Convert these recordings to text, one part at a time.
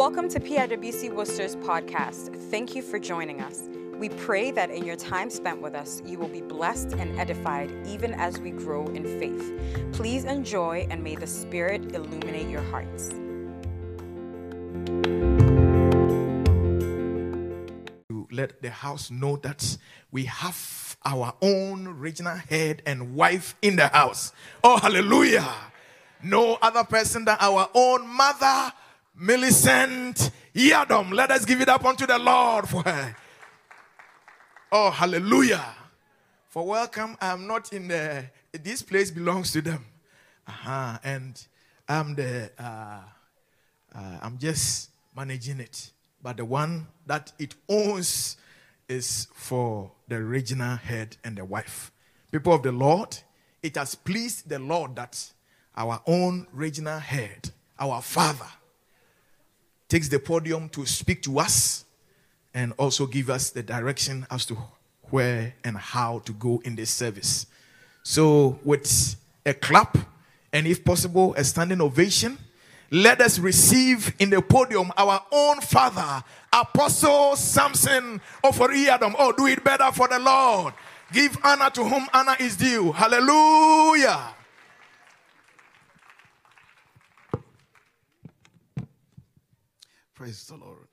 Welcome to PIWC Worcester's podcast. Thank you for joining us. We pray that in your time spent with us, you will be blessed and edified even as we grow in faith. Please enjoy and may the Spirit illuminate your hearts. Let the house know that we have our own regional head and wife in the house. Oh, hallelujah. No other person than our own mother, Millicent Yadom. Let us give it up unto the Lord for her. Oh, hallelujah. For welcome, I'm not in the, this place belongs to them. Uh-huh. And I'm the, uh, uh, I'm just managing it. But the one that it owns is for the regional head and the wife. People of the Lord, it has pleased the Lord that our own regional head, our father, takes the podium to speak to us and also give us the direction as to where and how to go in this service. So, with a clap and, if possible, a standing ovation, let us receive in the podium our own father, Apostle Samson of Oriadom. Oh, do it better for the Lord. Give honor to whom honor is due. Hallelujah. Praise the Lord.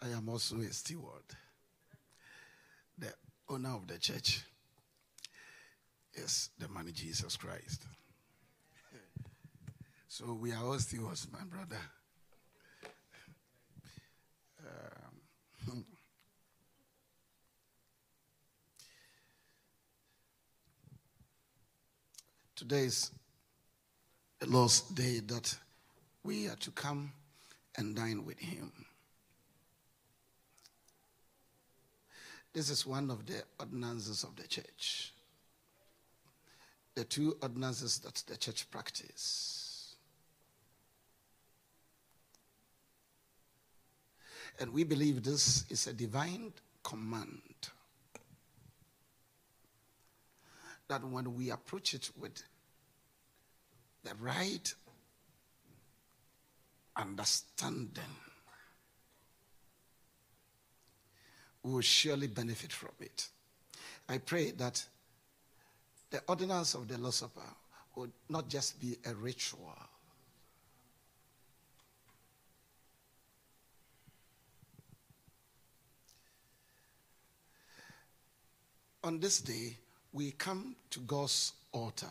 I am also a steward, the owner of the church. Yes, the man Jesus Christ. So we are all stewards, my brother. Um, today is the last day that we are to come and dine with him. This is one of the ordinances of the church. The two ordinances that the church practice. And we believe this is a divine command. That when we approach it with the right understanding, will surely benefit from it. I pray that the ordinance of the Lord's Supper would not just be a ritual. On this day, we come to God's altar.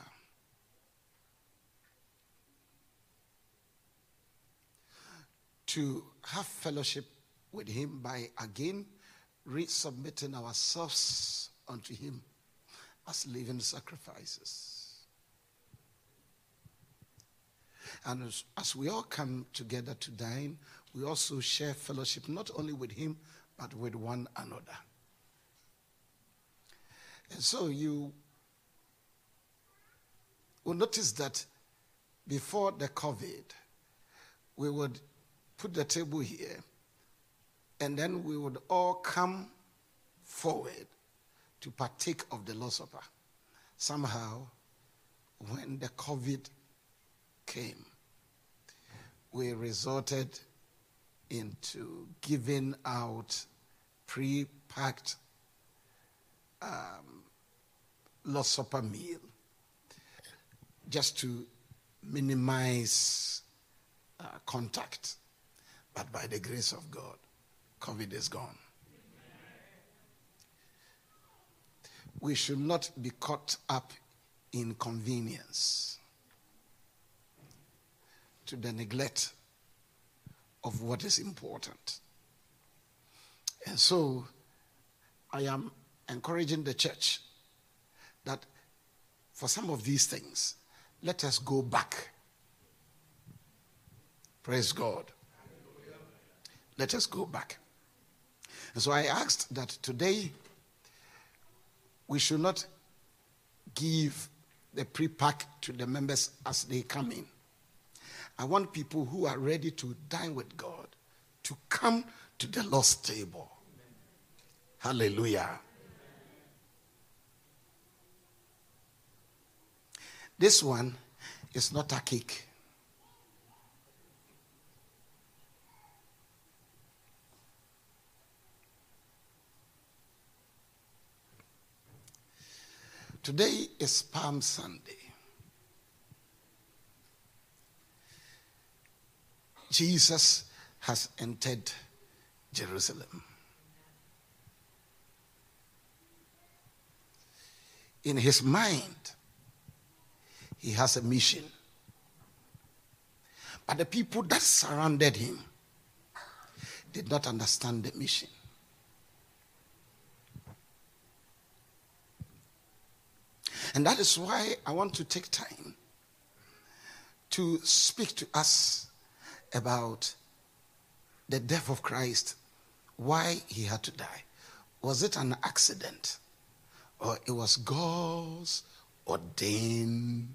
To have fellowship with Him by again resubmitting ourselves unto Him as living sacrifices. And as, as, we all come together to dine, we also share fellowship not only with Him, but with one another. And so you will notice that before the COVID, we would put the table here and then we would all come forward to partake of the Lord's Supper. Somehow, when the COVID came, we resorted into giving out pre packed um, Lord's Supper meal just to minimize uh, contact. But by the grace of God, COVID is gone. We should not be caught up in convenience to the neglect of what is important. And so I am encouraging the church that for some of these things, let us go back. Praise God. Let us go back. And so I asked that today we should not give the pre pack to the members as they come in. I want people who are ready to dine with God to come to the Lord's table. Hallelujah. This one is not a cake. Today is Palm Sunday. Jesus has entered Jerusalem. In his mind, he has a mission. But the people that surrounded him did not understand the mission. And that is why I want to take time to speak to us about the death of Christ, why he had to die. Was it an accident? Or it was God's ordained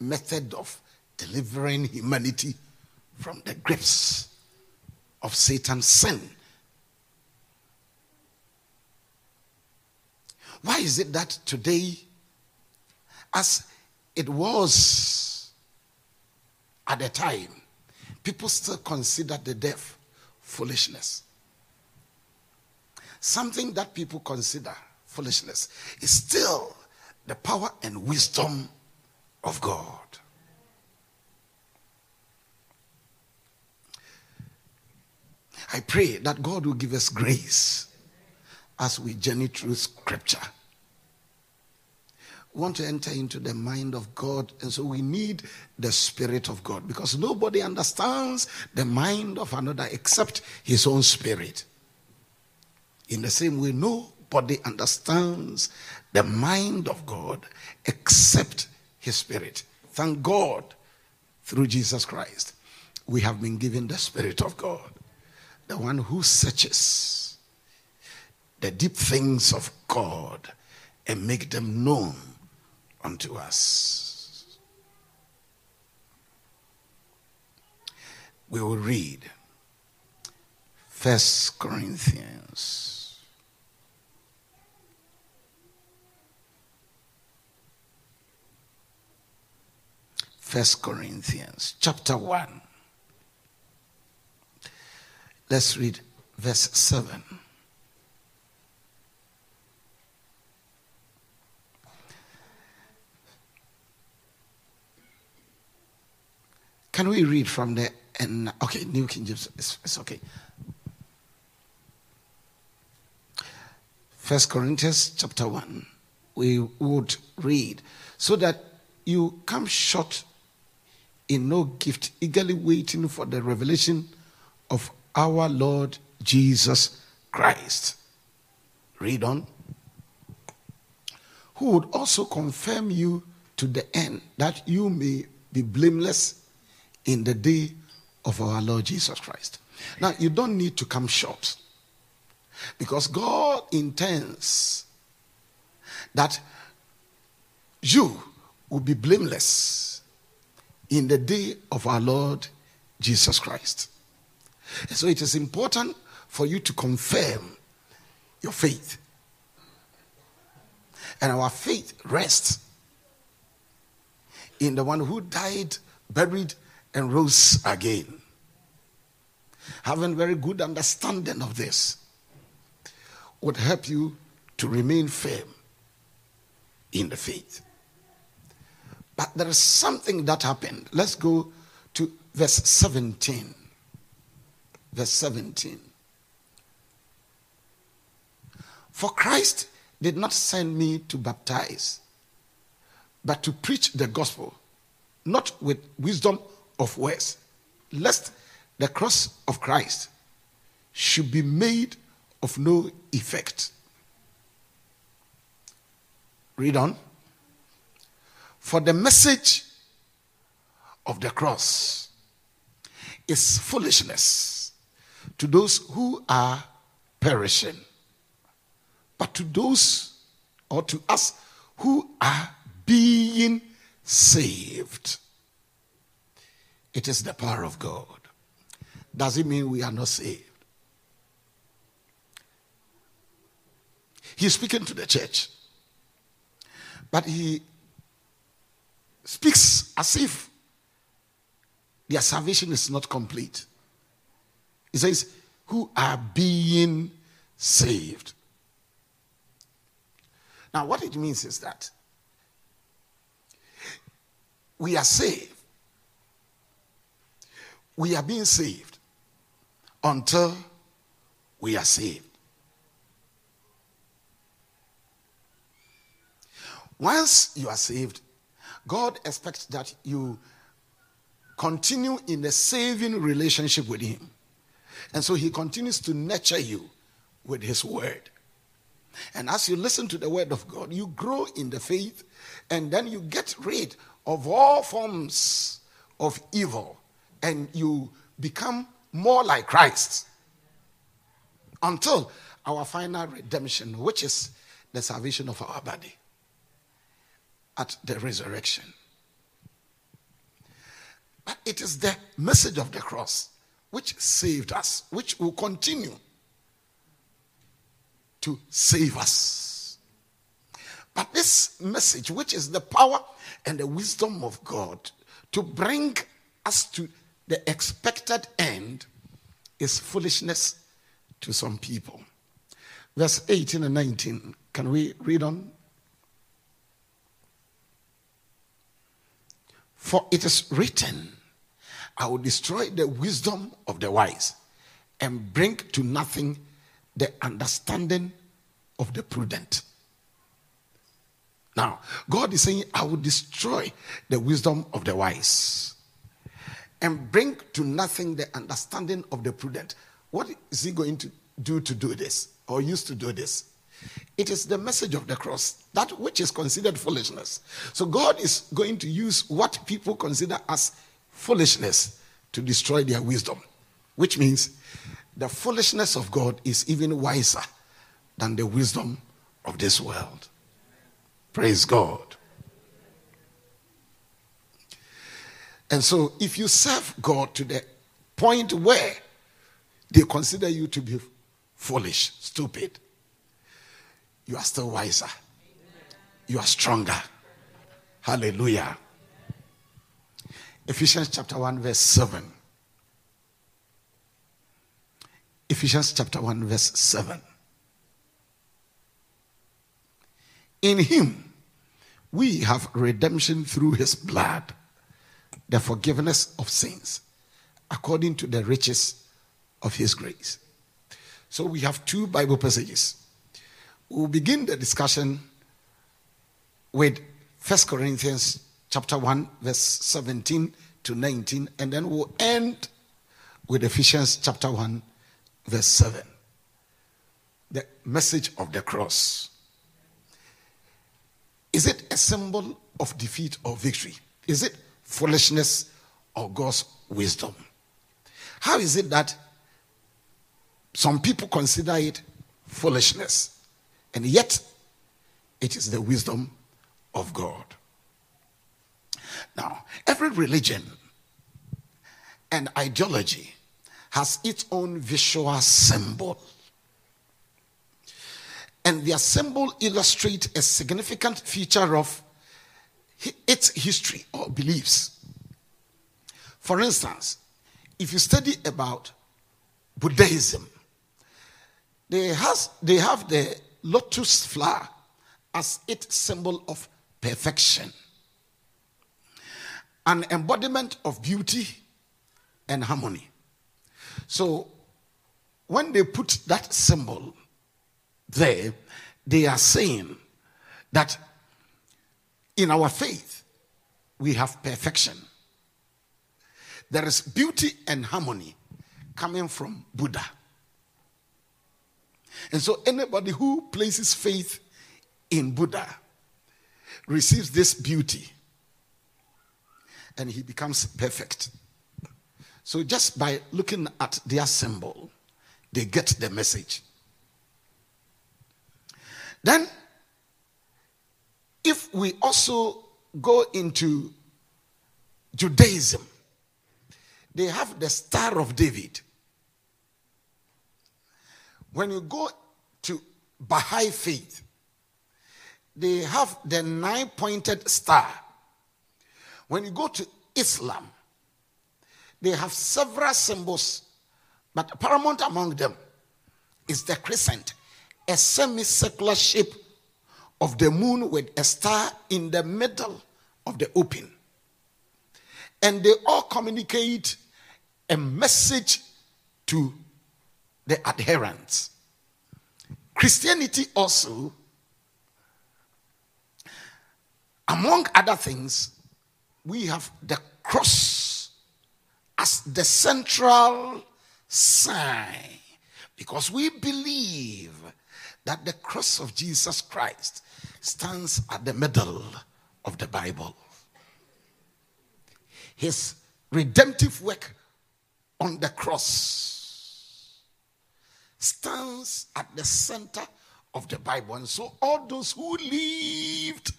method of delivering humanity from the grips of Satan's sin? Why is it that today, as it was at the time, people still consider the deaf foolishness. Something that people consider foolishness is still the power and wisdom of God. I pray that God will give us grace as we journey through scripture want to enter into the mind of God. And so we need the Spirit of God because nobody understands the mind of another except his own spirit. In the same way, nobody understands the mind of God except his spirit. Thank God through Jesus Christ, we have been given the Spirit of God, the one who searches the deep things of God and make them known unto us. We will read First Corinthians. First Corinthians chapter 1. Let's read verse 7. Can we read from the and okay, New King James, it's, it's okay. First Corinthians chapter one, we would read so that you come short in no gift, eagerly waiting for the revelation of our Lord Jesus Christ. Read on. Who would also confirm you to the end that you may be blameless in the day of our Lord Jesus Christ. Now, you don't need to come short because God intends that you will be blameless in the day of our Lord Jesus Christ. so it is important for you to confirm your faith. And our faith rests in the one who died, buried, and rose again. Having very good understanding of this would help you to remain firm in the faith. But there is something that happened. Let's go to verse 17. Verse 17. For Christ did not send me to baptize, but to preach the gospel, not with wisdom of words, lest the cross of Christ should be made of no effect. Read on. For the message of the cross is foolishness to those who are perishing, but to those or to us who are being saved it is the power of God. Does it mean we are not saved? He's speaking to the church, but he speaks as if their salvation is not complete. He says, Who are being saved. Now, what it means is that we are saved. We are being saved until we are saved. Once you are saved, God expects that you continue in a saving relationship with Him. And so He continues to nurture you with His Word. And as you listen to the Word of God, you grow in the faith and then you get rid of all forms of evil and you become more like Christ until our final redemption, which is the salvation of our body at the resurrection. But it is the message of the cross which saved us, which will continue to save us. But this message, which is the power and the wisdom of God to bring us to the expected end, is foolishness to some people. Verse 18 and 19. Can we read on? For it is written, I will destroy the wisdom of the wise and bring to nothing the understanding of the prudent. Now, God is saying, I will destroy the wisdom of the wise and bring to nothing the understanding of the prudent. What is he going to do to do this or used to do this? It is the message of the cross, that which is considered foolishness. So God is going to use what people consider as foolishness to destroy their wisdom, which means the foolishness of God is even wiser than the wisdom of this world. Praise God. And so, if you serve God to the point where they consider you to be foolish, stupid, you are still wiser. You are stronger. Hallelujah. Ephesians chapter 1, verse 7. Ephesians chapter 1, verse 7. In him we have redemption through his blood, the forgiveness of sins, according to the riches of his grace. So we have two Bible passages We'll begin the discussion with 1 Corinthians chapter 1 verse 17 to 19 and then we'll end with Ephesians chapter 1 verse 7. The message of the cross. Is it a symbol of defeat or victory? Is it foolishness or God's wisdom? How is it that some people consider it foolishness? And yet, it is the wisdom of God. Now, every religion and ideology has its own visual symbol. And their symbol illustrates a significant feature of its history or beliefs. For instance, if you study about Buddhism, they, has, they have the lotus flower as its symbol of perfection, an embodiment of beauty and harmony. So, when they put that symbol there, they are saying that in our faith, we have perfection. There is beauty and harmony coming from Buddha. And so anybody who places faith in Buddha receives this beauty and he becomes perfect. So just by looking at their symbol, they get the message. Then, if we also go into Judaism, they have the Star of David. When you go to Baha'i faith, they have the nine pointed star. When you go to Islam, they have several symbols, but paramount among them is the crescent, a semicircular shape of the moon with a star in the middle of the open. And they all communicate a message to the adherents. Christianity also, among other things, we have the cross as the central sign because we believe that the cross of Jesus Christ stands at the middle of the Bible. His redemptive work on the cross stands at the center of the Bible. And so, all those who lived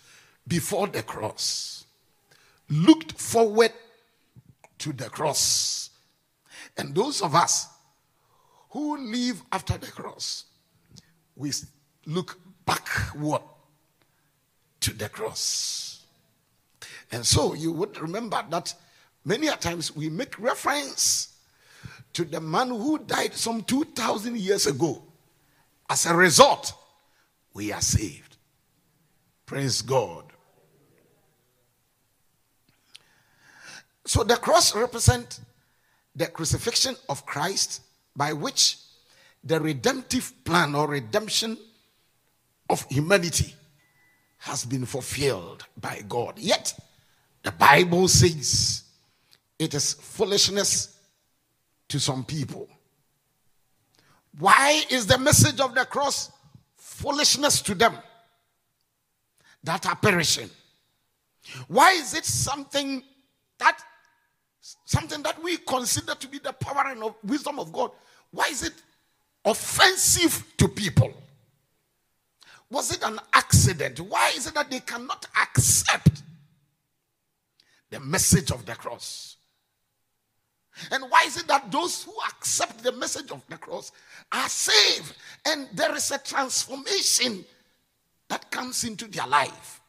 before the cross looked forward to the cross. And those of us who live after the cross, we look backward to the cross. And so you would remember that many a times we make reference to the man who died some 2,000 years ago. As a result, we are saved. Praise God. So the cross represents the crucifixion of Christ by which the redemptive plan or redemption of humanity has been fulfilled by God. Yet, the Bible says it is foolishness to some people. Why is the message of the cross foolishness to them that are perishing? Why is it something that something that we consider to be the power and wisdom of God? Why is it offensive to people? Was it an accident? Why is it that they cannot accept the message of the cross? And why is it that those who accept the message of the cross are saved and there is a transformation that comes into their life?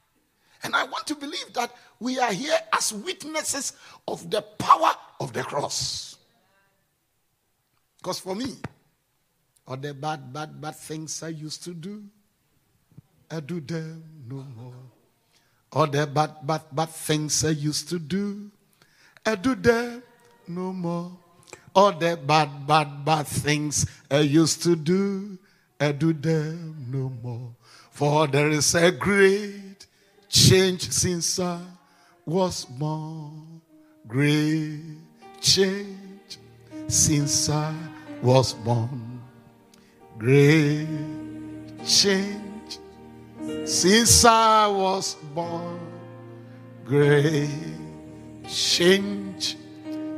And I want to believe that we are here as witnesses of the power of the cross. Because for me, all the bad, bad, bad things I used to do, I do them no more. All the bad, bad, bad things I used to do, I do them no more. All the bad, bad, bad things I used to do, I do them no more. For there is a great change since I was born. Great change since I was born. Great change since I was born. Great change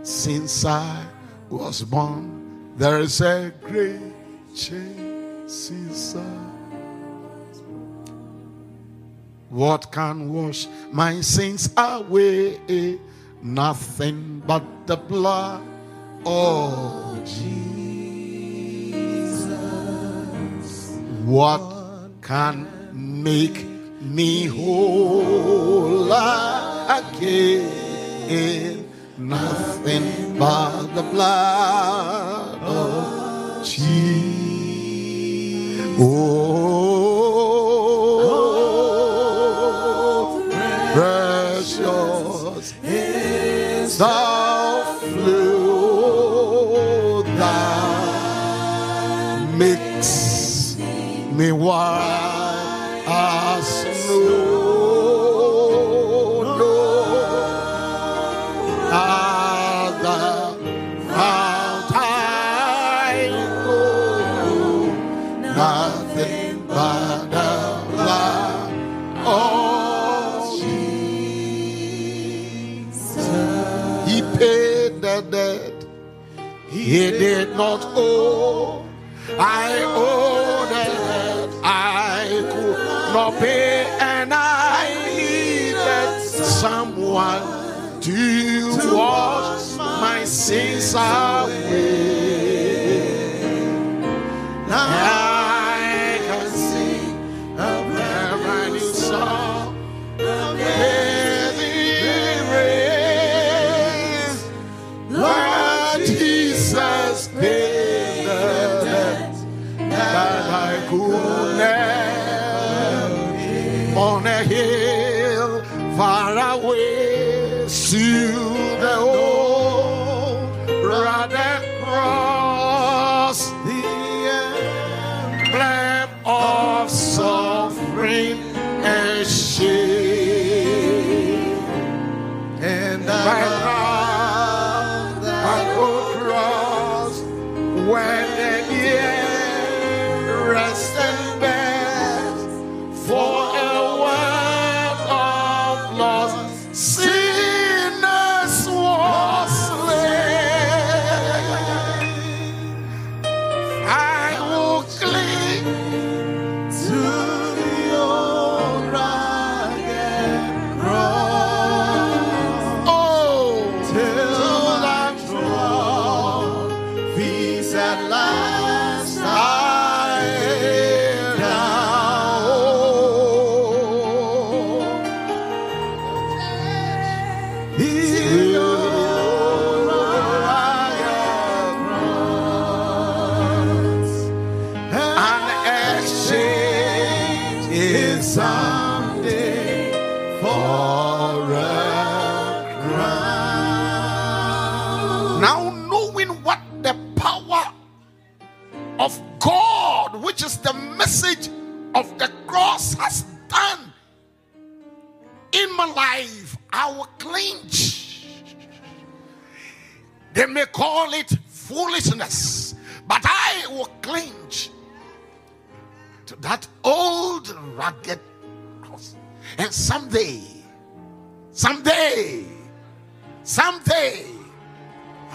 since I was born. There is a great change since I. What can wash my sins away? Nothing but the blood of Jesus. What can make me whole again? Nothing but the blood of Jesus. Oh, precious is the flow that makes me white he did not owe. I owed debt I could not pay, and I needed someone to wash my sins away. Now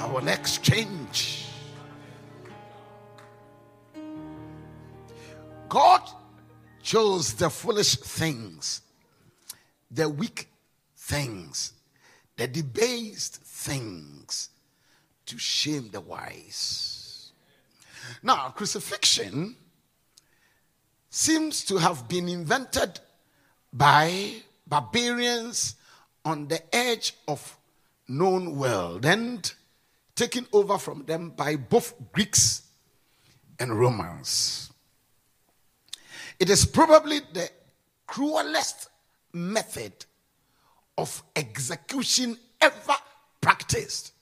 I will exchange. God chose the foolish things, the weak things, the debased things to shame the wise. Now, crucifixion seems to have been invented by barbarians on the edge of known world and taken over from them by both Greeks and Romans. It is probably the cruelest method of execution ever practiced.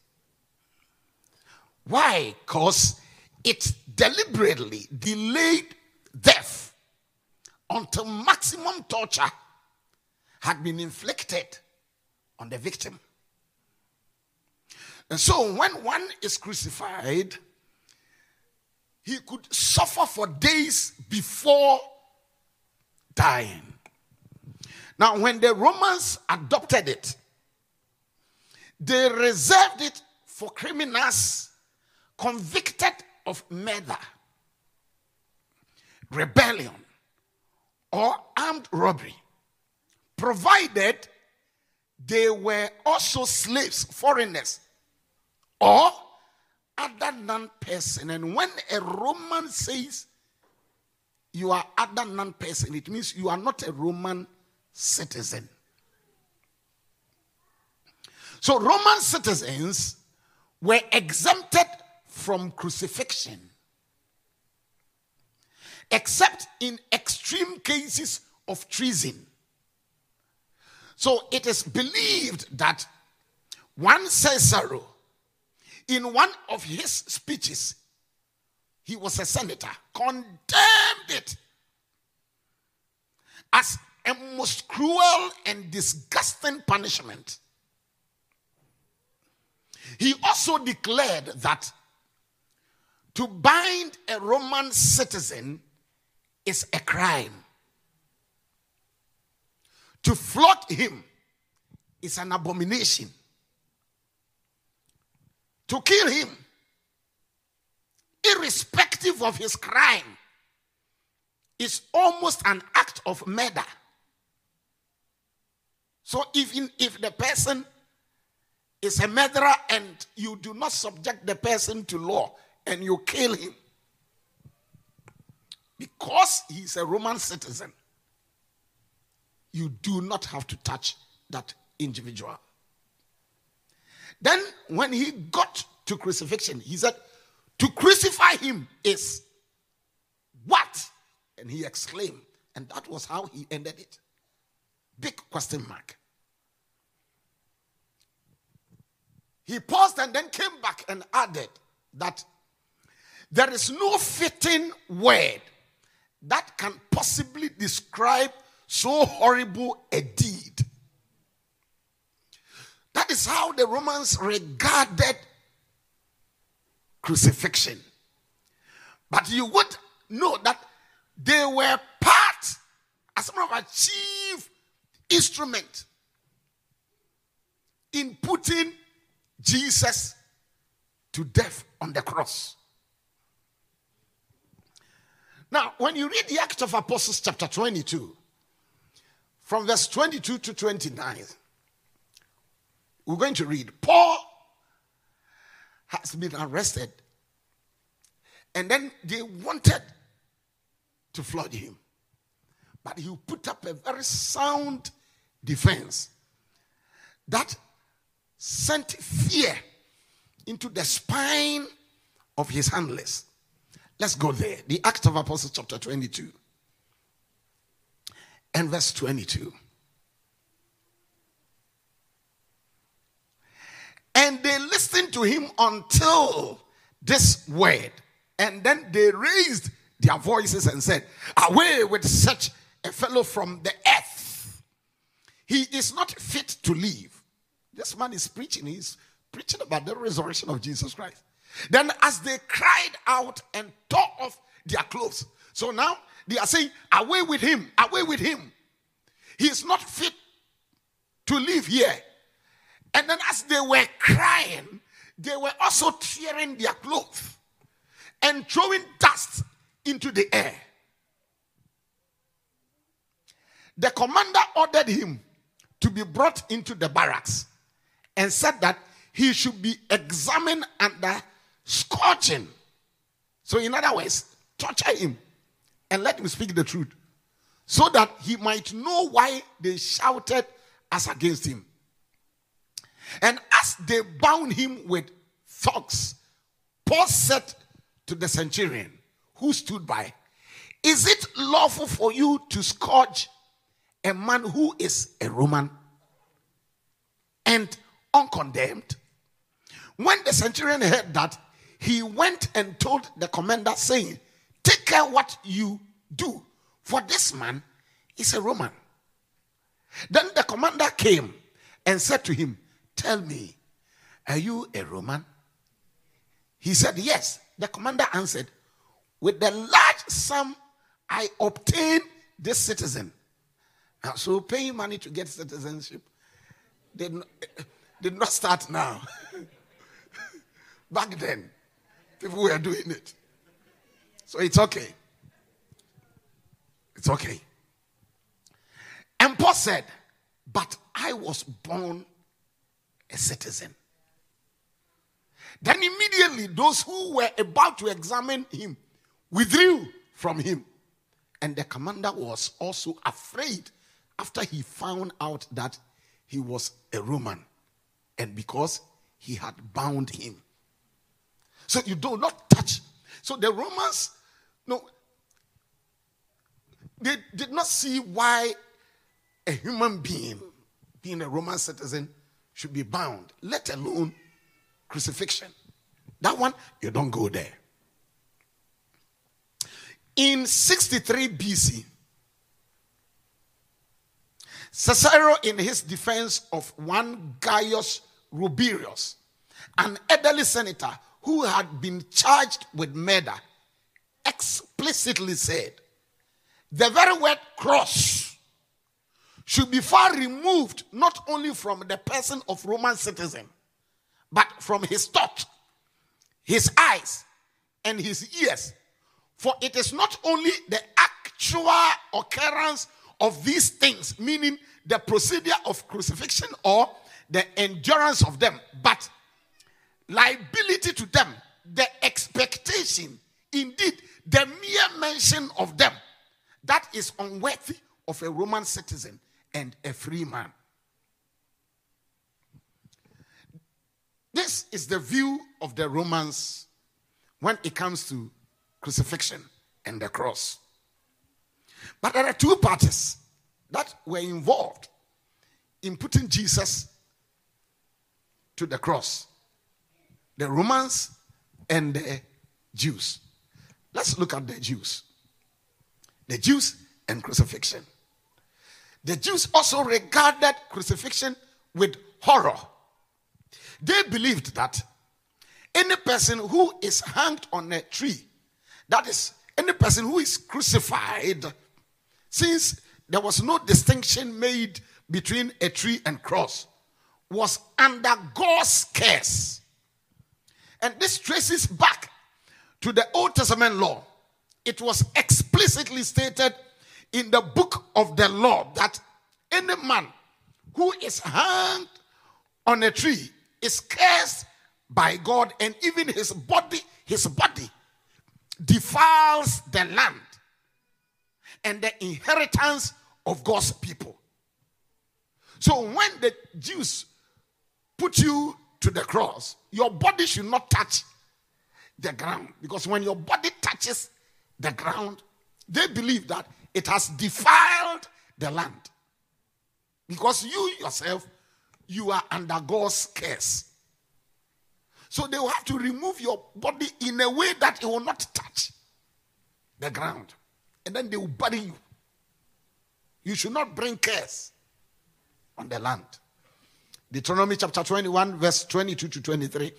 Why? Because it deliberately delayed death until maximum torture had been inflicted on the victim. And so when one is crucified, he could suffer for days before dying. Now, when the Romans adopted it, they reserved it for criminals convicted of murder, rebellion, or armed robbery, provided they were also slaves, foreigners, or other non person. And when a Roman says you are other non person, it means you are not a Roman citizen. So, Roman citizens were exempted from crucifixion, except in extreme cases of treason. So, it is believed that one Cicero, in one of his speeches, he was a senator, condemned it as a most cruel and disgusting punishment. He also declared that to bind a Roman citizen is a crime. To flog him is an abomination. To kill him, irrespective of his crime, is almost an act of murder. So even if the person is a murderer and you do not subject the person to law and you kill him because he's a Roman citizen, you do not have to touch that individual. Then, when he got to crucifixion, he said, To crucify him is what? And he exclaimed. And that was how he ended it. Big question mark. He paused and then came back and added that there is no fitting word that can possibly describe so horrible a deed that is how the Romans regarded crucifixion. But you would know that they were part, as of a chief instrument in putting Jesus to death on the cross. Now, when you read the Act of Apostles, chapter 22, from verse 22 to 29, we're going to read Paul has been arrested, and then they wanted to flood him. But he put up a very sound defense that sent fear into the spine of his handlers. Let's go there. The Acts of Apostles, chapter 22, and verse 22. And they listened to him until this word. And then they raised their voices and said, Away with such a fellow from the earth. He is not fit to live. This man is preaching. He's preaching about the resurrection of Jesus Christ. Then, as they cried out and tore off their clothes, so now they are saying, Away with him, away with him. He is not fit to live here. And then, as they were crying, they were also tearing their clothes and throwing dust into the air. The commander ordered him to be brought into the barracks and said that he should be examined under scorching. So, in other words, torture him and let him speak the truth so that he might know why they shouted as against him. And as they bound him with thongs, Paul said to the centurion who stood by, Is it lawful for you to scourge a man who is a Roman and uncondemned? When the centurion heard that, he went and told the commander, saying, Take care what you do, for this man is a Roman. Then the commander came and said to him, Tell me, are you a Roman? He said, Yes. The commander answered, With the large sum I obtained this citizen. So paying money to get citizenship did not, did not start now. Back then, people were doing it. So it's okay. It's okay. And Paul said, But I was born a citizen. Then immediately those who were about to examine him withdrew from him. And the commander was also afraid after he found out that he was a Roman and because he had bound him. So you do not touch. So the Romans, no, they did not see why a human being, being a Roman citizen, should be bound, let alone crucifixion. That one, you don't go there. In 63 BC, Cicero, in his defense of one Gaius Rabirius, an elderly senator who had been charged with murder, explicitly said, The very word cross should be far removed not only from the person of Roman citizen, but from his thought, his eyes, and his ears. For it is not only the actual occurrence of these things, meaning the procedure of crucifixion or the endurance of them, but liability to them, the expectation, indeed, the mere mention of them, that is unworthy of a Roman citizen and a free man. This is the view of the Romans when it comes to crucifixion and the cross. But there are two parties that were involved in putting Jesus to the cross. the Romans and the Jews. Let's look at the Jews. The Jews and crucifixion. The Jews also regarded crucifixion with horror. They believed that any person who is hanged on a tree, that is, any person who is crucified, since there was no distinction made between a tree and cross, was under God's curse. And this traces back to the Old Testament law. It was explicitly stated in the book of the law that any man who is hanged on a tree is cursed by God, and even his body, his body defiles the land and the inheritance of God's people. So when the Jews put you to the cross, your body should not touch the ground. Because when your body touches the ground, they believe that it has defiled the land. Because you yourself, you are under God's curse. So they will have to remove your body in a way that it will not touch the ground. And then they will bury you. You should not bring curse on the land. Deuteronomy chapter 21, verse 22 to 23.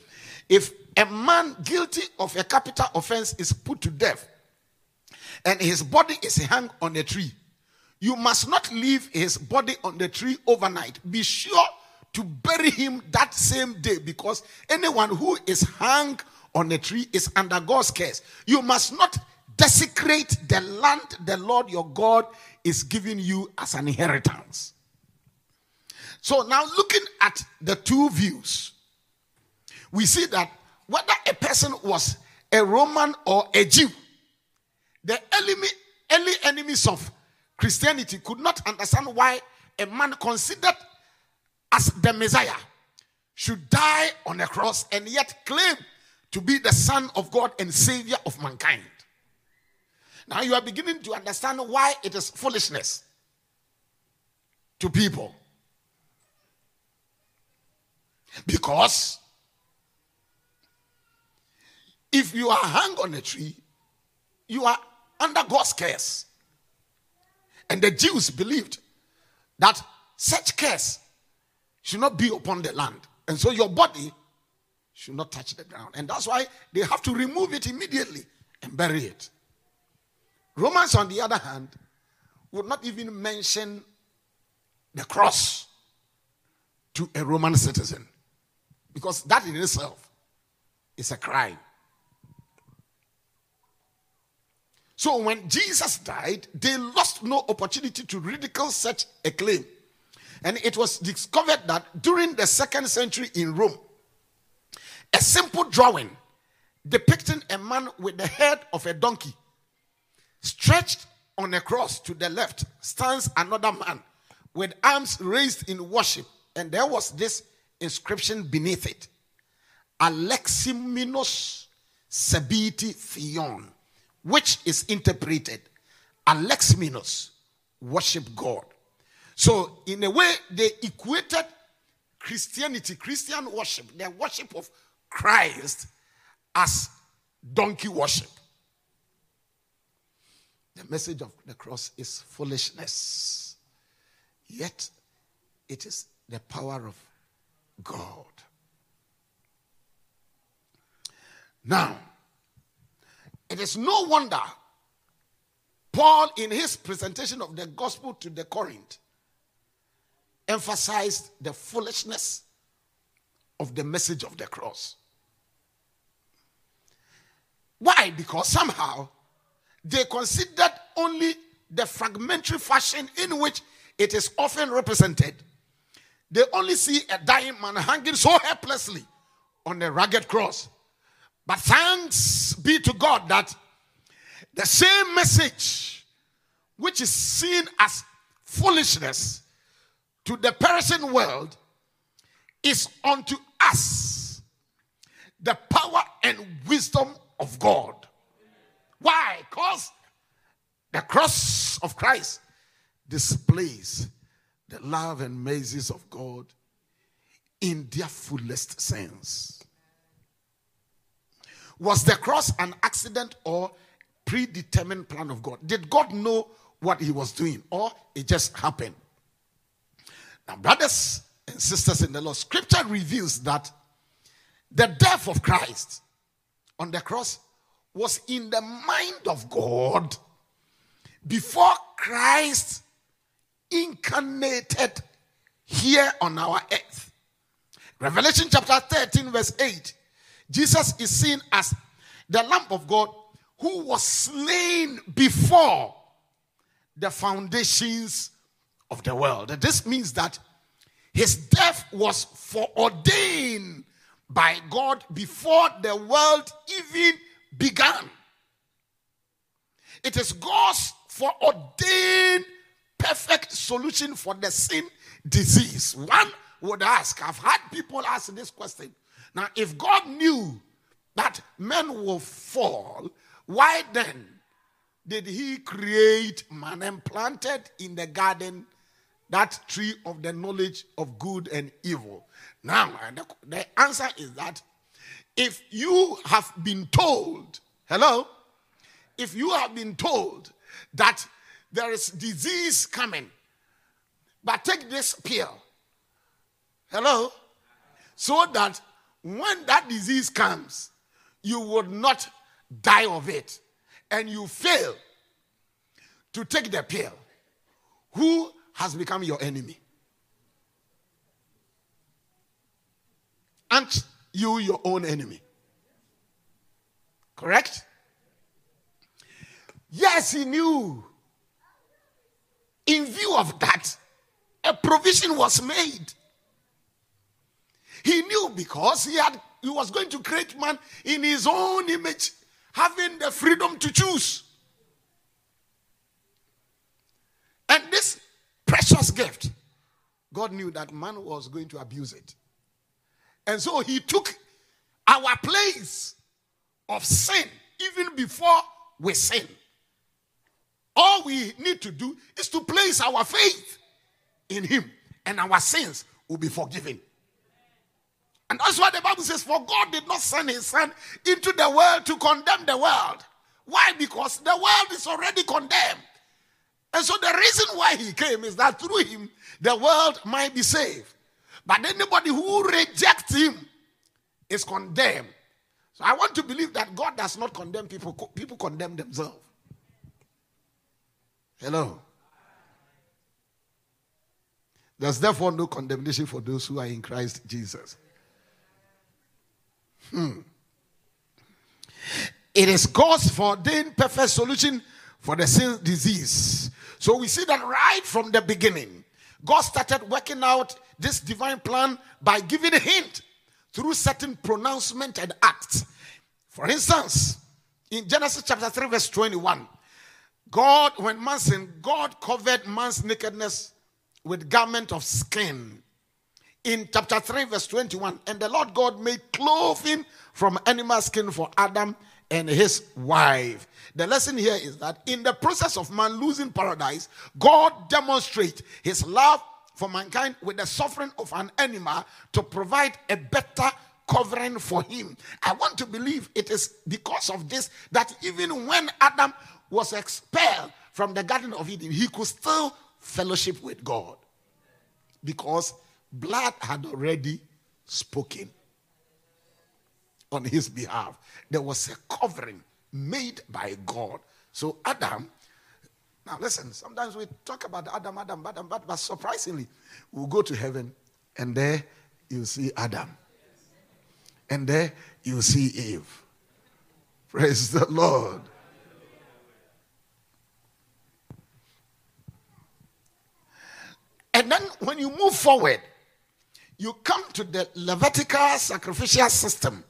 If a man guilty of a capital offense is put to death and his body is hung on a tree, you must not leave his body on the tree overnight. Be sure to bury him that same day because anyone who is hung on a tree is under God's curse. You must not desecrate the land the Lord your God is giving you as an inheritance. So now looking at the two views, we see that whether a person was a Roman or a Jew, the early, early enemies of Christianity could not understand why a man considered as the Messiah should die on a cross and yet claim to be the Son of God and Savior of mankind. Now you are beginning to understand why it is foolishness to people. Because if you are hung on a tree, you are under God's curse. And the Jews believed that such curse should not be upon the land. And so your body should not touch the ground. And that's why they have to remove it immediately and bury it. Romans, on the other hand, would not even mention the cross to a Roman citizen because that in itself is a crime. So when Jesus died, they lost no opportunity to ridicule such a claim. And it was discovered that during the second century in Rome, a simple drawing depicting a man with the head of a donkey stretched on a cross to the left stands another man with arms raised in worship. And there was this inscription beneath it Alexamenos Sebiti Theon which is interpreted Alexamenos, worship God. So, in a way, they equated Christianity, Christian worship, their worship of Christ, as donkey worship. The message of the cross is foolishness, yet it is the power of God. Now, it is no wonder Paul, in his presentation of the gospel to the Corinth, emphasized the foolishness of the message of the cross. Why? Because somehow they considered only the fragmentary fashion in which it is often represented. They only see a dying man hanging so helplessly on a rugged cross. But thanks be to God that the same message, which is seen as foolishness to the perishing world, is unto us the power and wisdom of God. Why? Because the cross of Christ displays the love and mercies of God in their fullest sense. Was the cross an accident or predetermined plan of God? Did God know what he was doing or it just happened? Now, brothers and sisters in the Lord, scripture reveals that the death of Christ on the cross was in the mind of God before Christ incarnated here on our earth. Revelation chapter 13, verse 8. Jesus is seen as the Lamb of God who was slain before the foundations of the world. This means that his death was foreordained by God before the world even began. It is God's foreordained perfect solution for the sin disease. One would ask, I've had people ask this question. Now, if God knew that men will fall, why then did he create man and planted in the garden that tree of the knowledge of good and evil? Now, the, the answer is that if you have been told, hello, if you have been told that there is disease coming, but take this pill, hello, so that when that disease comes, you would not die of it and you fail to take the pill, who has become your enemy? Aren't you your own enemy? Correct? Yes, he knew. In view of that, a provision was made. He knew because he had he was going to create man in his own image, having the freedom to choose. And this precious gift, God knew that man was going to abuse it. And so he took our place of sin even before we sin. All we need to do is to place our faith in him, and our sins will be forgiven. And that's why the Bible says, For God did not send his son into the world to condemn the world. Why? Because the world is already condemned. And so the reason why he came is that through him, the world might be saved. But anybody who rejects him is condemned. So I want to believe that God does not condemn people, people condemn themselves. Hello. There's therefore no condemnation for those who are in Christ Jesus. Hmm. It is God's foreordained perfect solution for the sin disease. So we see that right from the beginning, God started working out this divine plan by giving a hint through certain pronouncement and acts. For instance, in Genesis chapter 3, verse 21, God, when man sinned, God covered man's nakedness with garment of skin in chapter 3, verse 21. And the Lord God made clothing from animal skin for Adam and his wife. The lesson here is that in the process of man losing paradise, God demonstrates his love for mankind with the suffering of an animal to provide a better covering for him. I want to believe it is because of this that even when Adam was expelled from the Garden of Eden, he could still fellowship with God because blood had already spoken on his behalf. There was a covering made by God. So Adam, now listen, sometimes we talk about Adam, Adam, Adam, but, but surprisingly, we'll go to heaven and there you see Adam. And there you see Eve. Praise the Lord. And then when you move forward, you come to the Levitical sacrificial system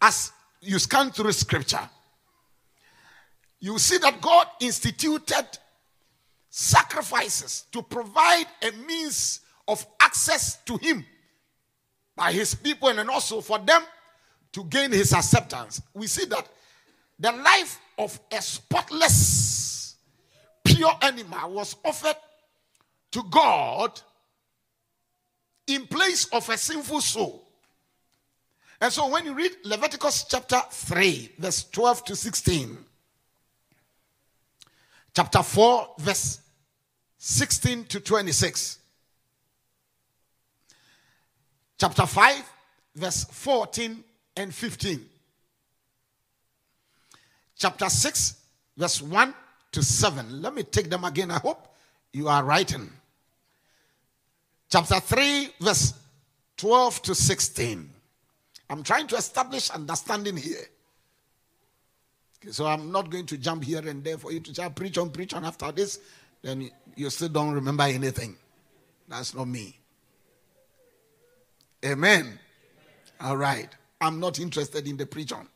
as you scan through scripture. You see that God instituted sacrifices to provide a means of access to Him by His people and also for them to gain His acceptance. We see that the life of a spotless, pure animal was offered to God in place of a sinful soul. And so when you read Leviticus chapter 3, verse 12 to 16, chapter 4, verse 16 to 26, chapter 5, verse 14 and 15, chapter 6, verse 1 to 7. Let me take them again. I hope you are writing. Chapter 3, verse 12 to 16. I'm trying to establish understanding here. Okay, so I'm not going to jump here and there for you to say, preach on, preach on after this. Then you still don't remember anything. That's not me. Amen. All right. I'm not interested in the preach on.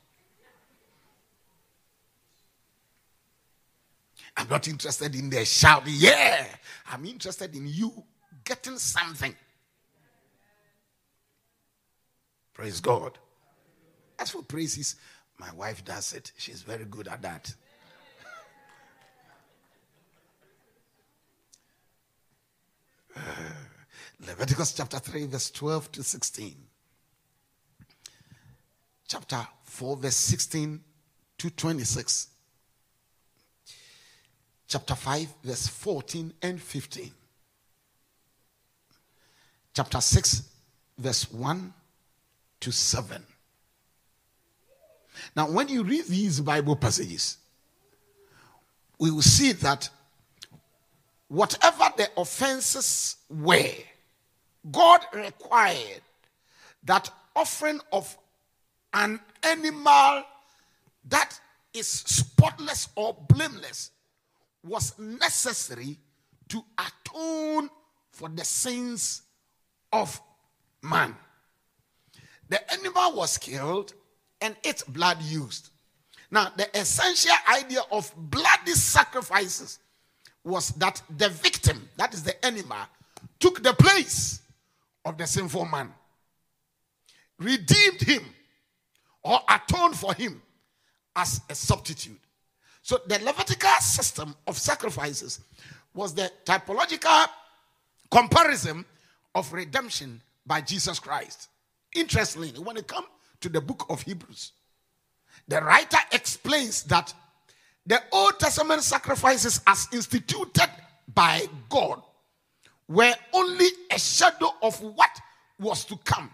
I'm not interested in the shout. Yeah. I'm interested in you getting something. Praise God. As for praises, my wife does it. She's very good at that. Uh, Leviticus chapter 3, verse 12 to 16. Chapter 4, verse 16 to 26. Chapter 5, verse 14 and 15. Chapter 6, verse 1 to 7. Now, when you read these Bible passages, we will see that whatever the offenses were, God required that offering of an animal that is spotless or blameless was necessary to atone for the sins of man. The animal was killed and its blood used. Now, the essential idea of bloody sacrifices was that the victim, that is the animal, took the place of the sinful man, redeemed him, or atoned for him as a substitute. So, the Levitical system of sacrifices was the typological comparison of redemption by Jesus Christ. Interestingly, when it comes to the book of Hebrews, the writer explains that the Old Testament sacrifices, as instituted by God, were only a shadow of what was to come.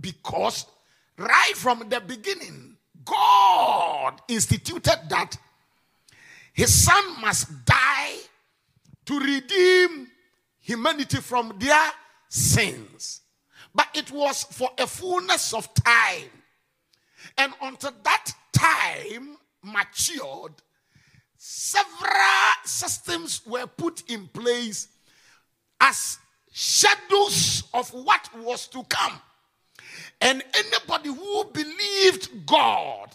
Because right from the beginning, God instituted that his son must die to redeem humanity from their sins. But it was for a fullness of time. And until that time matured, several systems were put in place as shadows of what was to come. And anybody who believed God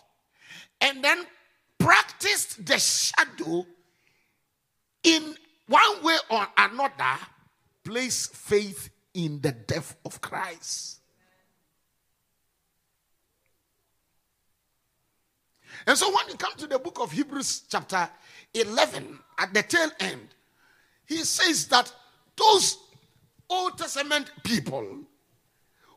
and then practiced the shadow in one way or another, place faith in the death of Christ. And so when you come to the book of Hebrews, chapter 11, at the tail end, he says that those Old Testament people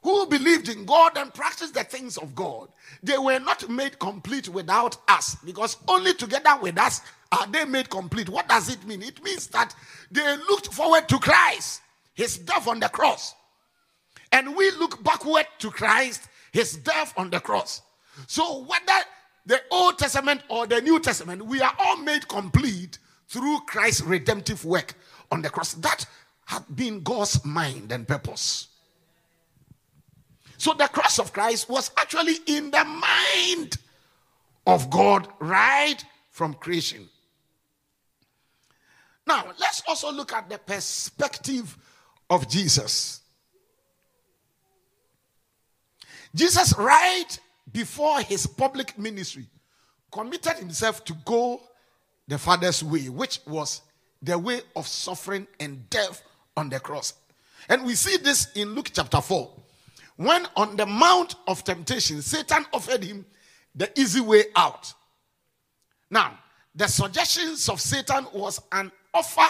who believed in God and practiced the things of God, they were not made complete without us because only together with us are they made complete. What does it mean? It means that they looked forward to Christ, his death on the cross. And we look backward to Christ, his death on the cross. So whether the Old Testament or the New Testament, we are all made complete through Christ's redemptive work on the cross. That had been God's mind and purpose. So the cross of Christ was actually in the mind of God right from creation. Now, let's also look at the perspective of Jesus. Jesus, right before his public ministry, committed himself to go the Father's way, which was the way of suffering and death on the cross. And we see this in Luke chapter 4. When on the Mount of Temptation, Satan offered him the easy way out. Now, the suggestions of Satan was an offer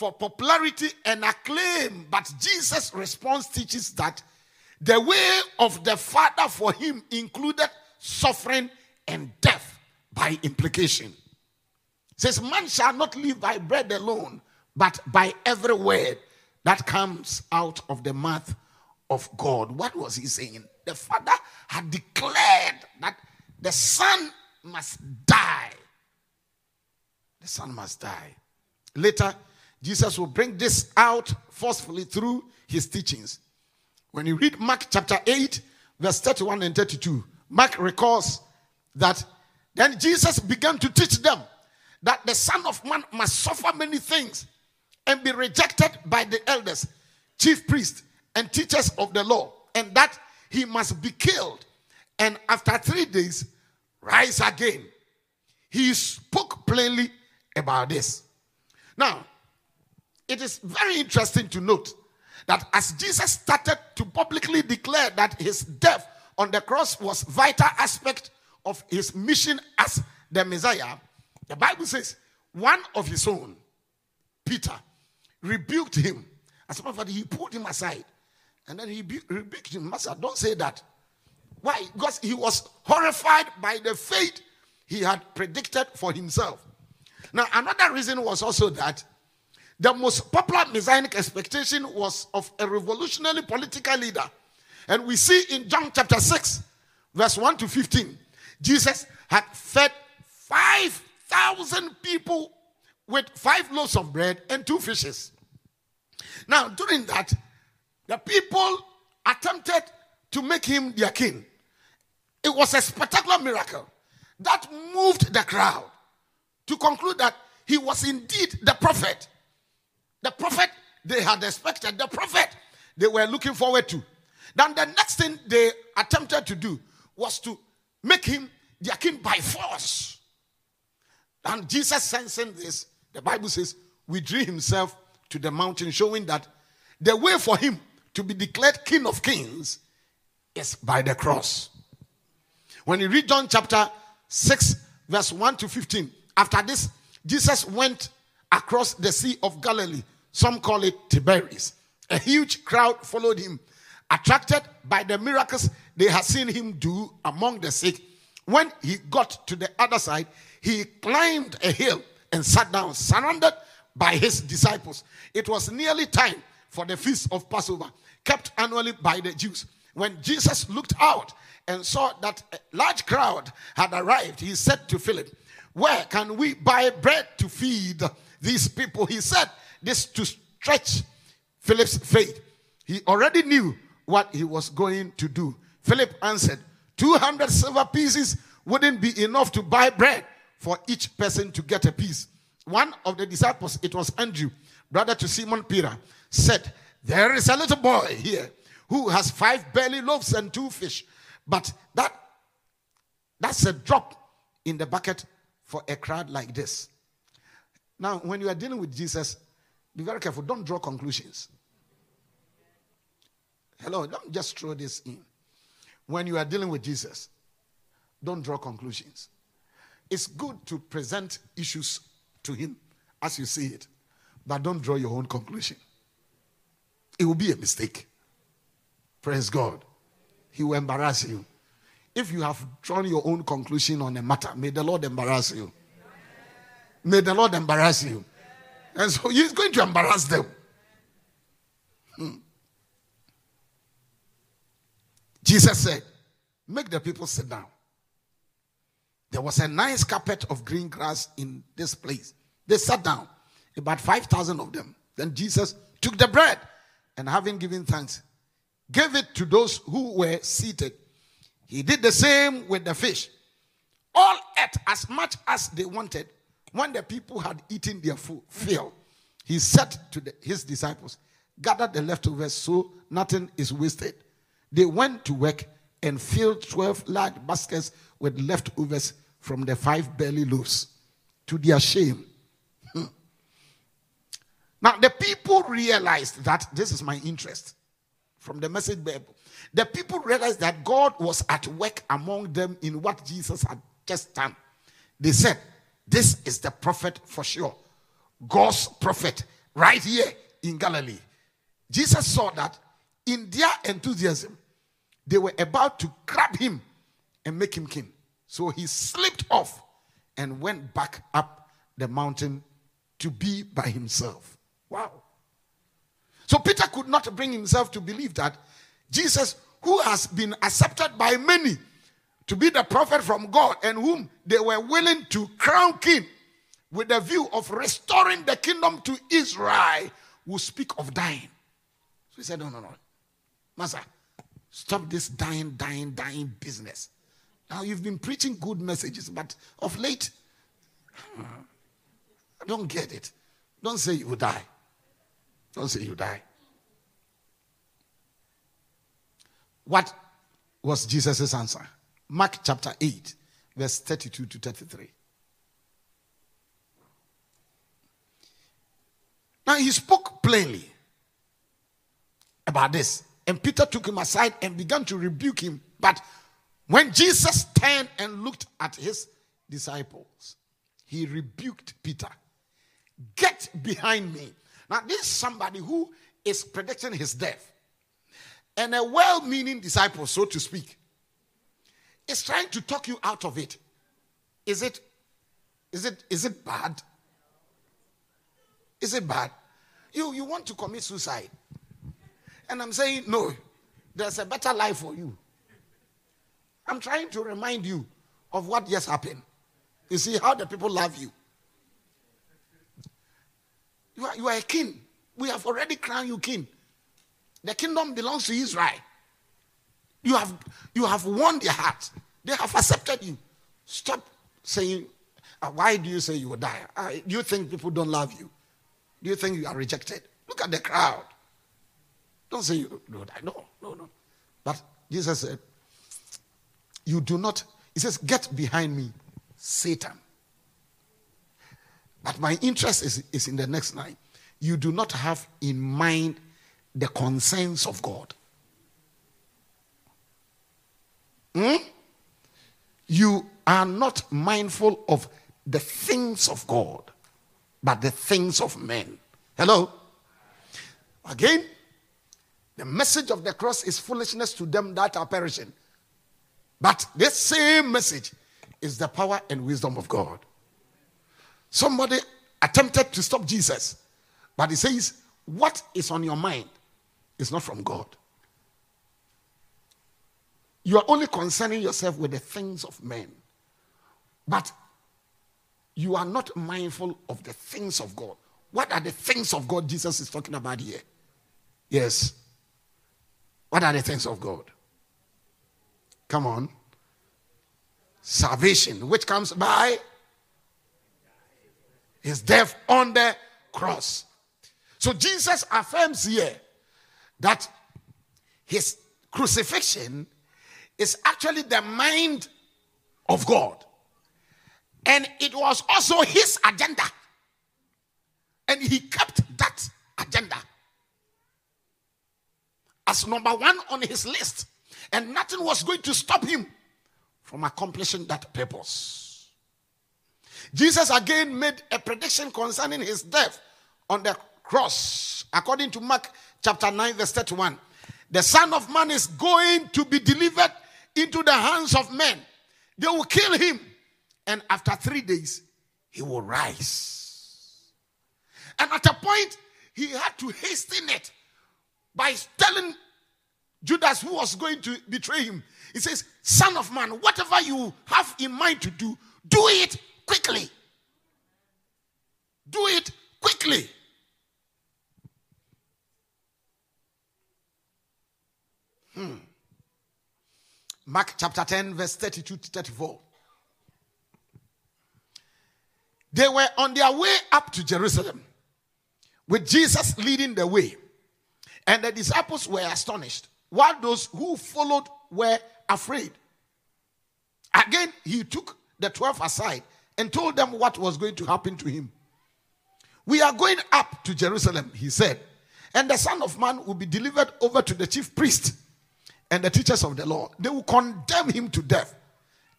for popularity and acclaim, but Jesus' response teaches that The way of the Father for him included suffering and death by implication. It says, Man shall not live by bread alone, but by every word that comes out of the mouth of God. What was he saying? The Father had declared that the Son must die. The Son must die. Later, Jesus will bring this out forcefully through his teachings. When you read Mark chapter 8, verse 31 and 32, Mark recalls that then Jesus began to teach them that the Son of Man must suffer many things and be rejected by the elders, chief priests, and teachers of the law, and that he must be killed and after three days rise again. He spoke plainly about this. Now, it is very interesting to note that as Jesus started to publicly declare that his death on the cross was vital aspect of his mission as the Messiah, the Bible says one of his own, Peter, rebuked him. As a matter of fact, he pulled him aside and then he rebuked him. Master, don't say that. Why? Because he was horrified by the fate he had predicted for himself. Now, another reason was also that the most popular messianic expectation was of a revolutionary political leader. And we see in John chapter 6, verse 1 to 15, Jesus had fed 5,000 people with five loaves of bread and two fishes. Now, during that, the people attempted to make him their king. It was a spectacular miracle that moved the crowd to conclude that he was indeed the prophet. The prophet they had expected, the prophet they were looking forward to. Then the next thing they attempted to do was to make him their king by force. And Jesus sensing this, the Bible says, withdrew himself to the mountain, showing that the way for him to be declared king of kings is by the cross. When you read John chapter 6, verse 1 to 15, after this, Jesus went across the Sea of Galilee. Some call it Tiberias. A huge crowd followed him, attracted by the miracles they had seen him do among the sick. When he got to the other side, he climbed a hill and sat down, surrounded by his disciples. It was nearly time for the feast of Passover, kept annually by the Jews. When Jesus looked out and saw that a large crowd had arrived, he said to Philip, Where can we buy bread to feed these people? He said this to stretch Philip's faith. He already knew what he was going to do. Philip answered, 200 silver pieces wouldn't be enough to buy bread for each person to get a piece. One of the disciples, it was Andrew, brother to Simon Peter, said, There is a little boy here who has five barley loaves and two fish. But that that's a drop in the bucket for a crowd like this. Now, when you are dealing with Jesus, be very careful. Don't draw conclusions. Hello, don't just throw this in. When you are dealing with Jesus, don't draw conclusions. It's good to present issues to him as you see it, but don't draw your own conclusion. It will be a mistake. Praise God. He will embarrass you. If you have drawn your own conclusion on a matter, may the Lord embarrass you. May the Lord embarrass you. And so he's going to embarrass them. Hmm. Jesus said, Make the people sit down. There was a nice carpet of green grass in this place. They sat down, about 5,000 of them. Then Jesus took the bread and, having given thanks, gave it to those who were seated. He did the same with the fish. All ate as much as they wanted. When the people had eaten their food, fill, he said to the, his disciples, Gather the leftovers so nothing is wasted. They went to work and filled 12 large baskets with leftovers from the five barley loaves to their shame. Hmm. Now, the people realized that this is my interest from the message Bible. The people realized that God was at work among them in what Jesus had just done. They said, This is the prophet for sure. God's prophet right here in Galilee. Jesus saw that in their enthusiasm, they were about to grab him and make him king. So he slipped off and went back up the mountain to be by himself. Wow. So Peter could not bring himself to believe that Jesus, who has been accepted by many to be the prophet from God and whom they were willing to crown king with the view of restoring the kingdom to Israel, will speak of dying. So he said, No, no, no. Master, stop this dying, dying, dying business. Now you've been preaching good messages, but of late, I don't get it. Don't say you will die. Don't say you die. What was Jesus' answer? Mark chapter 8, verse 32 to 33. Now he spoke plainly about this. And Peter took him aside and began to rebuke him. But when Jesus turned and looked at his disciples, he rebuked Peter. Get behind me. Now, this is somebody who is predicting his death. And a well meaning disciple, so to speak, is trying to talk you out of it. Is it, is it, is it bad? Is it bad? You, you want to commit suicide. And I'm saying, no, there's a better life for you. I'm trying to remind you of what just happened. You see how the people love you. You are, you are a king. We have already crowned you king. The kingdom belongs to Israel. You have, you have won their heart. They have accepted you. Stop saying, uh, why do you say you will die? Do you think people don't love you? Do you think you are rejected? Look at the crowd. Don't say you will die. No, no, no. But Jesus said, You do not, he says, Get behind me, Satan. But my interest is, is in the next line. You do not have in mind the concerns of God. Hmm? You are not mindful of the things of God, but the things of men. Hello? Again, the message of the cross is foolishness to them that are perishing. But this same message is the power and wisdom of God. Somebody attempted to stop Jesus, but he says, What is on your mind is not from God. You are only concerning yourself with the things of men, but you are not mindful of the things of God. What are the things of God Jesus is talking about here? Yes. What are the things of God? Come on. Salvation, which comes by his death on the cross. So Jesus affirms here that his crucifixion is actually the mind of God. And it was also his agenda. And he kept that agenda as number one on his list. And nothing was going to stop him from accomplishing that purpose. Jesus again made a prediction concerning his death on the cross, according to Mark chapter 9, verse 31. The Son of Man is going to be delivered into the hands of men. They will kill him, and after three days, he will rise. And at a point, he had to hasten it by telling Judas, who was going to betray him, he says, Son of man, whatever you have in mind to do, do it quickly. Do it quickly. Hmm. Mark chapter 10, verse 32 to 34. They were on their way up to Jerusalem with Jesus leading the way. And the disciples were astonished, while those who followed were afraid. Again, he took the 12 aside and told them what was going to happen to him. We are going up to Jerusalem, he said, and the Son of Man will be delivered over to the chief priest and the teachers of the law. They will condemn him to death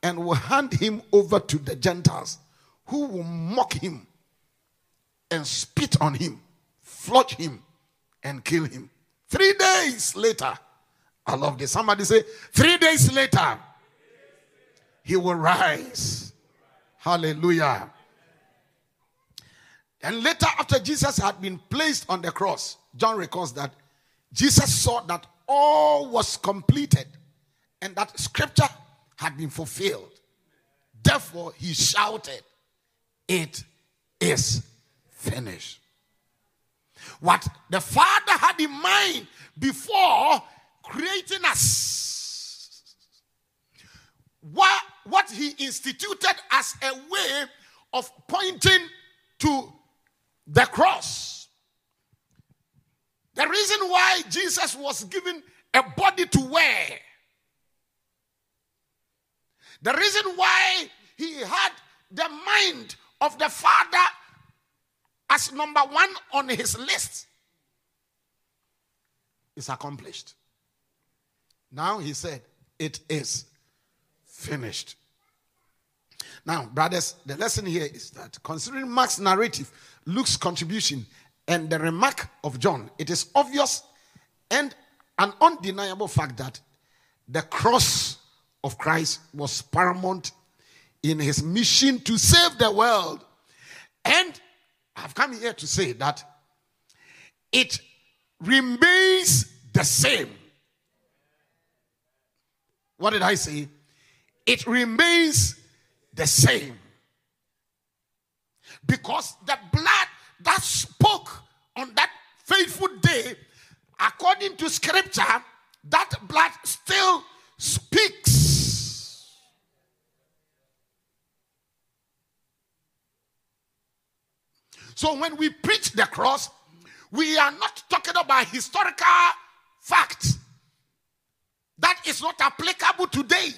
and will hand him over to the Gentiles, who will mock him and spit on him, flog him, and kill him. Three days later, I love this. Somebody say, three days later, he will rise. Hallelujah. And later, after Jesus had been placed on the cross, John records that Jesus saw that all was completed and that scripture had been fulfilled. Therefore, he shouted, It is finished. What the Father had in mind before creating us, what, what he instituted as a way of pointing to the cross. The reason why Jesus was given a body to wear, the reason why he had the mind of the Father as number one on his list is accomplished. Now he said, It is finished. Now, brothers, the lesson here is that considering Mark's narrative, Luke's contribution, and the remark of John, it is obvious and an undeniable fact that the cross of Christ was paramount in his mission to save the world. And I've come here to say that it remains the same. What did I say? It remains the same. Because the blood that spoke on that faithful day, according to scripture, that blood still speaks. So when we preach the cross, we are not talking about historical facts. That is not applicable today.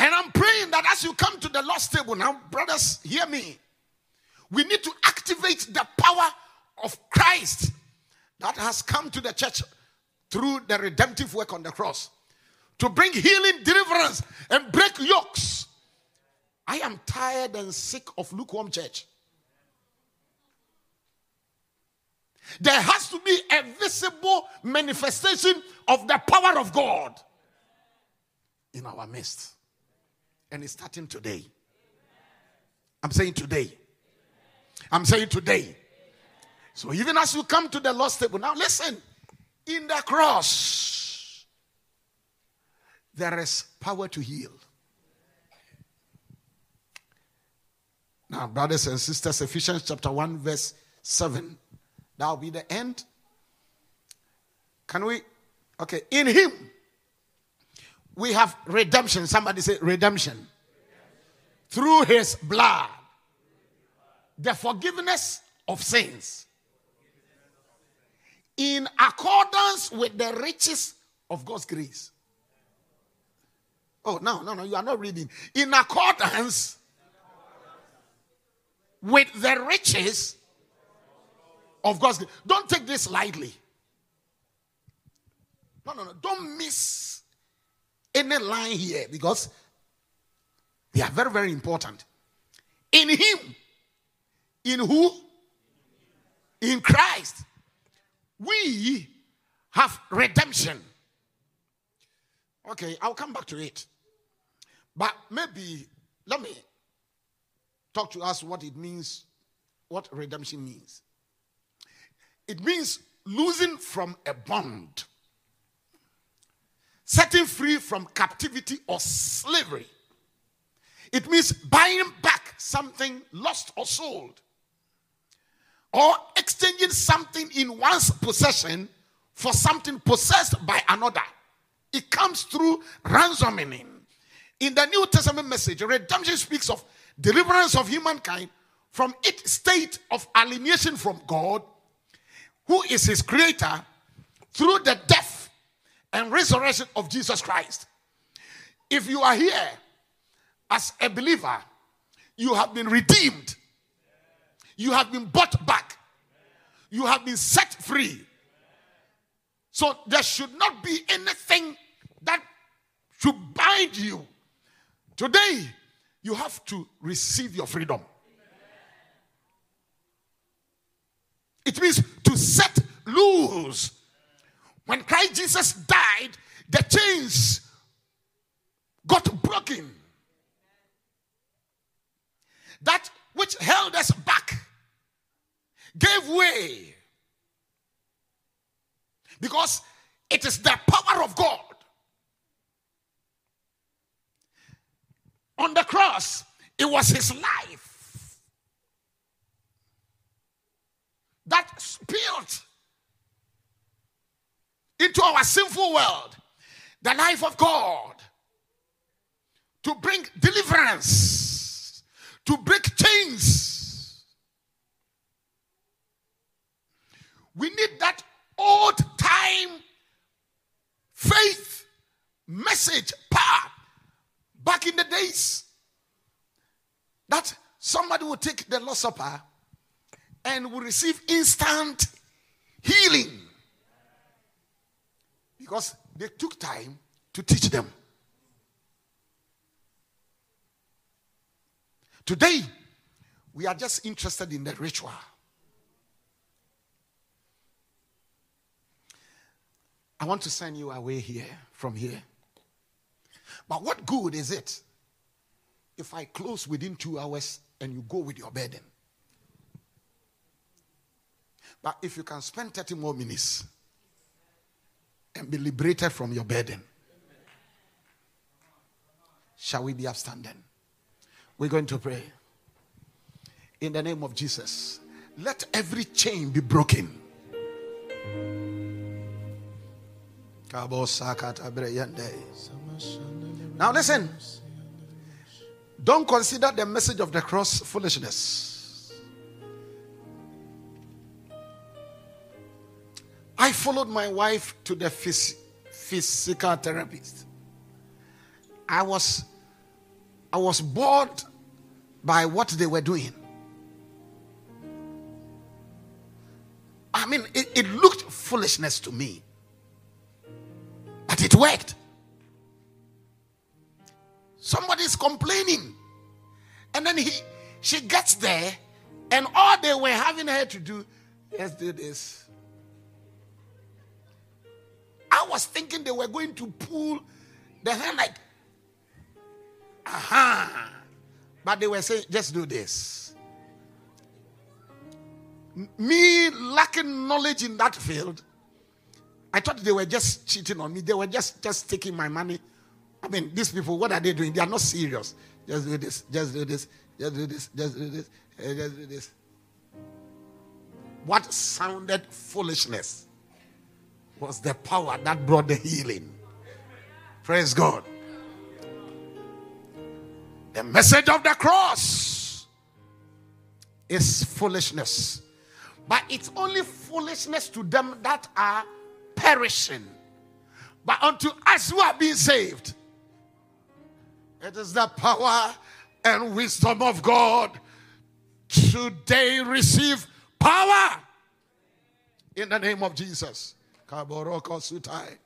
And I'm praying that as you come to the Lord's table now, brothers, hear me. We need to activate the power of Christ that has come to the church through the redemptive work on the cross to bring healing, deliverance, and break yokes. I am tired and sick of lukewarm church. There has to be a visible manifestation of the power of God in our midst. And it's starting today. I'm saying today. I'm saying today. So even as you come to the Lord's table, now listen. In the cross, there is power to heal. Now, brothers and sisters, Ephesians chapter 1, verse 7. That will be the end. Can we? Okay. In Him, we have redemption. Somebody say redemption. Through his blood. The forgiveness of sins. In accordance with the riches of God's grace. Oh, no, no, no, you are not reading. In accordance with the riches of God's grace. Don't take this lightly. No, no, no. Don't miss any line here because they are very, very important. In Him. In who? In Christ. We have redemption. Okay, I'll come back to it. But maybe let me talk to us what it means, what redemption means. It means losing from a bond setting free from captivity or slavery. It means buying back something lost or sold, or exchanging something in one's possession for something possessed by another. It comes through ransoming. In the New Testament message, redemption speaks of deliverance of humankind from its state of alienation from God, who is his creator, through the death and resurrection of Jesus Christ. If you are here as a believer, you have been redeemed, you have been bought back, you have been set free. So there should not be anything that should bind you. Today, you have to receive your freedom. it means to set loose. When Christ Jesus died, the chains got broken. That which held us back gave way. Because it is the power of God. On the cross, it was his life that spilled into our sinful world the life of God to bring deliverance, to break chains. We need that old time faith message power back in the days that somebody would take the Lord's Supper and will receive instant healing because they took time to teach them. Today, we are just interested in the ritual. I want to send you away here from here. But what good is it if I close within two hours and you go with your burden? But if you can spend 30 more minutes and be liberated from your burden, shall we be upstanding? We're going to pray. In the name of Jesus, let every chain be broken. Now listen. Don't consider the message of the cross foolishness. I followed my wife to the phys- physical therapist. I was I was bored by what they were doing. I mean, it, it looked foolishness to me. But it worked. Somebody's complaining. And then he she gets there, and all they were having her to do, let's do this. I was thinking they were going to pull the hand like, aha. But they were saying, just do this. Me lacking knowledge in that field, I thought they were just cheating on me. They were just, just taking my money. I mean, these people, what are they doing? They are not serious. Just do this, just do this, just do this, just do this, eh, just do this. What sounded foolishness was the power that brought the healing. Praise God. The message of the cross is foolishness. But it's only foolishness to them that are perishing. But unto us who are being saved, it is the power and wisdom of God. Today receive power in the name of Jesus. Kaboroko Sutai.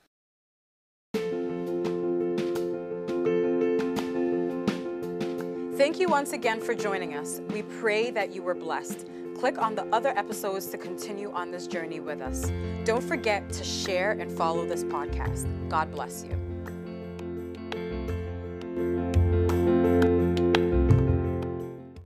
Thank you once again for joining us. We pray that you were blessed. Click on the other episodes to continue on this journey with us. Don't forget to share and follow this podcast. God bless you.